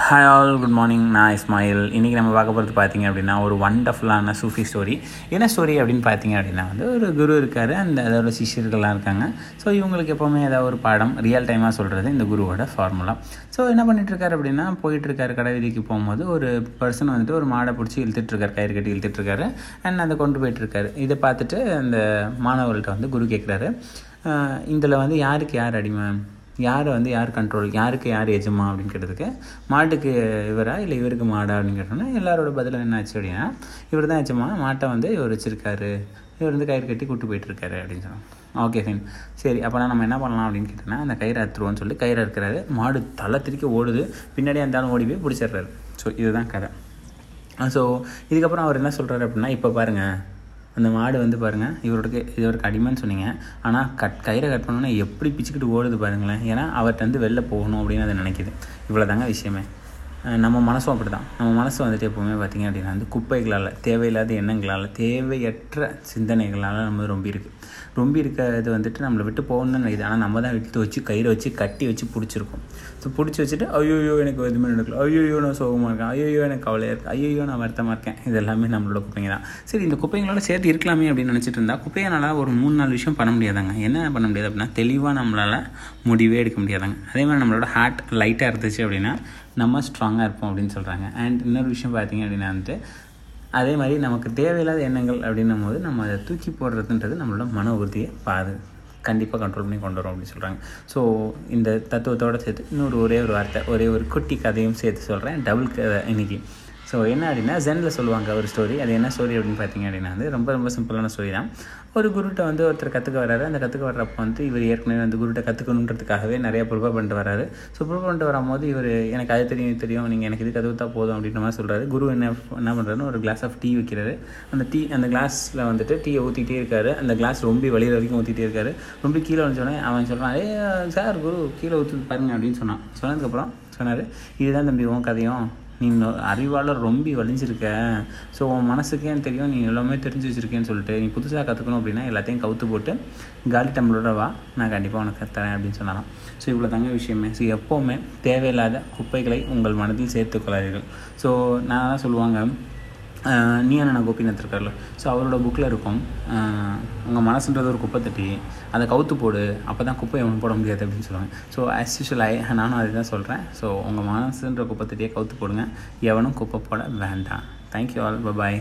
Hi all good morning நான் இஸ்மாயில். இன்றைக்கி நம்ம பார்க்க போகிறது பார்த்தீங்க அப்படின்னா ஒரு வண்டர்ஃபுல்லான சூஃபி ஸ்டோரி என்ன ஸ்டோரி அப்படின்னு பார்த்தீங்க அப்படின்னா வந்து ஒரு குரு இருக்கார் அந்த அதோட சிஷ்யர்கள்லாம் இருக்காங்க. ஸோ இவங்களுக்கு எப்போவுமே ஏதாவது ஒரு பாடம் ரியல் டைமாக சொல்கிறது இந்த குருவோட ஃபார்முலா ஸோ என்ன பண்ணிட்டுருக்காரு அப்படின்னா போயிட்டுருக்காரு கடை வீதிக்கு போகும்போது ஒரு பர்சன் வந்துட்டு ஒரு மாடை பிடிச்சி இழுத்துட்ருக்காரு கயிறு கட்டி இழுத்துட்ருக்காரு அண்ட் அதை கொண்டு போயிட்டுருக்காரு இதை பார்த்துட்டு அந்த மாணவர்கள்ட்ட வந்து குரு கேட்குறாரு இதில் வந்து யாருக்கு யார் அடிமை? யாரை வந்து யார் கண்ட்ரோல் யாருக்கு யார் எஜமா அப்படின்னு கேட்டதுக்கு மாட்டுக்கு இவரா இல்லை இவருக்கு மாடா அப்படின்னு கேட்டோன்னா எல்லாரோட பதில் என்ன ஆச்சு அப்படின்னா இவர் தான் எஜமா மாட்டை வந்து இவர் வச்சுருக்காரு. இவர் வந்து கயிறு கட்டி கூட்டு போயிட்டுருக்காரு அப்படின்னு சொன்னாங்க. ஓகே ஃபைன் சரி அப்போனா நம்ம என்ன பண்ணலாம் அப்படின்னு கேட்டோன்னா அந்த கயிறு அறுத்துருவோம்னு சொல்லி கயிறு இருக்கிறாரு மாடு தலை திருக்கி ஓடுது. பின்னாடி இருந்தாலும் ஓடி போய் பிடிச்சிடுறாரு. ஸோ இதுதான் கதை. ஸோ இதுக்கப்புறம் அவர் என்ன சொல்கிறாரு அப்படின்னா இப்போ பாருங்கள் அந்த மாடு வந்து பாருங்கள் இவருக்கு இவருக்கு அடிமைன்னு சொன்னீங்க. ஆனால் கட் கயிறை கட் பண்ணோன்னா எப்படி பிச்சுக்கிட்டு ஓடுது பாருங்களேன். ஏன்னா அவர்கிட்ட வந்து வெளில போகணும் அப்படின்னு அதை நினைக்கிது. இவ்வளோ தாங்க விஷயமே. நம்ம மனசும் அப்படி தான் நம்ம மனசு வந்துட்டு எப்போவுமே பார்த்திங்க அப்படின்னா வந்து குப்பைகளால் தேவையில்லாத எண்ணங்களால் தேவையற்ற சிந்தனைகளால் நம்ம ரொம்ப இருக்குது ரொம்ப இருக்கிறது வந்துட்டு நம்மளை விட்டு போகணும்னு நினைக்குது. ஆனால் நம்ம தான் விட்டு வச்சு கயிறு வச்சு கட்டி வச்சு பிடிச்சிருக்கோம். ஸோ பிடிச்சி வச்சுட்டு ஐயோயோ எனக்கு எதுவுமே நடக்கல. ஐயோயோ நான் சோகமாக இருக்கேன். ஐயோயோ எனக்கு கவலையாக இருக்குது ஐயோயோ நான் வருத்தமாக இருக்கேன். இது எல்லாமே நம்மளோட குப்பைங்க தான். சரி இந்த குப்பைங்களோட சேர்த்து இருக்கலாமே அப்படின்னு நினச்சிட்டு இருந்தால் குப்பையினால் ஒரு மூணு நாலு விஷயம் பண்ண முடியாதாங்க. என்ன பண்ண முடியாது அப்படின்னா தெளிவாக நம்மளால் முடிவே எடுக்க முடியாதாங்க. அதே மாதிரி நம்மளோட ஹார்ட் லைட்டாக இருந்துச்சு அப்படின்னா நம்ம ஸ்ட்ராங்காக இருப்போம் அப்படின்னு சொல்கிறாங்க அண்ட் இன்னொரு விஷயம் பார்த்தீங்க அப்படின்னா வந்துட்டு அதே மாதிரி நமக்கு தேவையில்லாத எண்ணங்கள் அப்படின்னும் போது நம்ம அதை தூக்கி போடுறதுன்றது நம்மளோட மன உறுதியை பாது கண்டிப்பாக கண்ட்ரோல் பண்ணி கொண்டு வரோம் அப்படின்னு சொல்கிறாங்க ஸோ இந்த தத்துவத்தோடு சேர்த்து இன்னொரு ஒரே ஒரு வார்த்தை ஒரே ஒரு குட்டி கதையும் சேர்த்து சொல்கிறேன் டபுள் கதை இன்றைக்கி ஸோ என்ன அப்படின்னா ஜெனில் சொல்லுவாங்க ஒரு ஸ்டோரி அது என்ன ஸ்டோரி அப்படின்னு பார்த்தீங்க அப்படின்னா வந்து ரொம்ப ரொம்ப சிம்பிளான ஸ்டோரி தான். ஒரு குருட்ட வந்து ஒருத்தர் கற்றுக்க வராரு அந்த கற்றுக்க வர்றப்போ வந்து இவர் ஏற்கனவே வந்து குருட்ட கற்றுக்கணுன்றதுக்காகவே நிறைய ப்ரிப்பேர் பண்ணிட்டு வராரு ஸோ ப்ரிப்பேர் பண்ணிட்டு வரும்போது இவர் எனக்கு அது தெரியும் தெரியும். நீங்கள் எனக்கு இது கற்றுத்தா போதும் அப்படின்ற மாதிரி சொல்கிறாரு குரு என்ன என்ன பண்ணுறாருன்னு ஒரு கிளாஸ் ஆஃப் டீ வைக்கிறாரு. அந்த டீ அந்த கிளாஸில் வந்துட்டு டீயை ஊற்றிட்டே இருக்காரு. அந்த கிளாஸ் ரொம்ப வழியில் வரைக்கும் ஊற்றிட்டே இருக்காரு. ரொம்ப கீழே வந்துச்சோடனே அவன் சொல்கிறான் ஏ சார் குரு கீழே ஊற்றி பாருங்க அப்படின்னு சொன்னான். சொன்னதுக்கப்புறம் சொன்னார் இதுதான் தம்பி உன் கதையும். நீ அறிவால் ரொம்ப வலிஞ்சிருக்க. ஸோ உன் மனசுக்கே தெரியும்? நீ எல்லாமே தெரிஞ்சு வச்சுருக்கேன்னு சொல்லிட்டு நீ புதுசாக கற்றுக்கணும் அப்படின்னா எல்லாத்தையும் கவுத்து போட்டு காலி டம்ளரோட வா நான் கண்டிப்பாக உனக்கு தரேன் அப்படின்னு சொன்னாலும் ஸோ இவ்வளோ தாங்க விஷயமே. ஸோ எப்போவுமே தேவையில்லாத குப்பைகளை உங்கள் மனதில் சேர்த்துக்கொள்ளாதீர்கள் ஸோ நான் தான் சொல்லுவாங்க நீ என்ன கோபிநாத் இருக்கார்ல. ஸோ அவரோட புக்கில் இருக்கும். உங்கள் மனசுன்றது ஒரு குப்பை தட்டி அதை கவுத்து போடு அப்போ தான் குப்பை எவனும் போட முடியாது அப்படின்னு சொல்லுவாங்க. ஸோ ஆஸ் யூஷுவல் ஐ நானும் அதை தான் சொல்கிறேன் ஸோ உங்கள் மனசுன்ற குப்பை தட்டியை கவுத்து போடுங்க. எவனும் குப்பை போட வேண்டாம். தேங்க்யூ ஆல் பாய்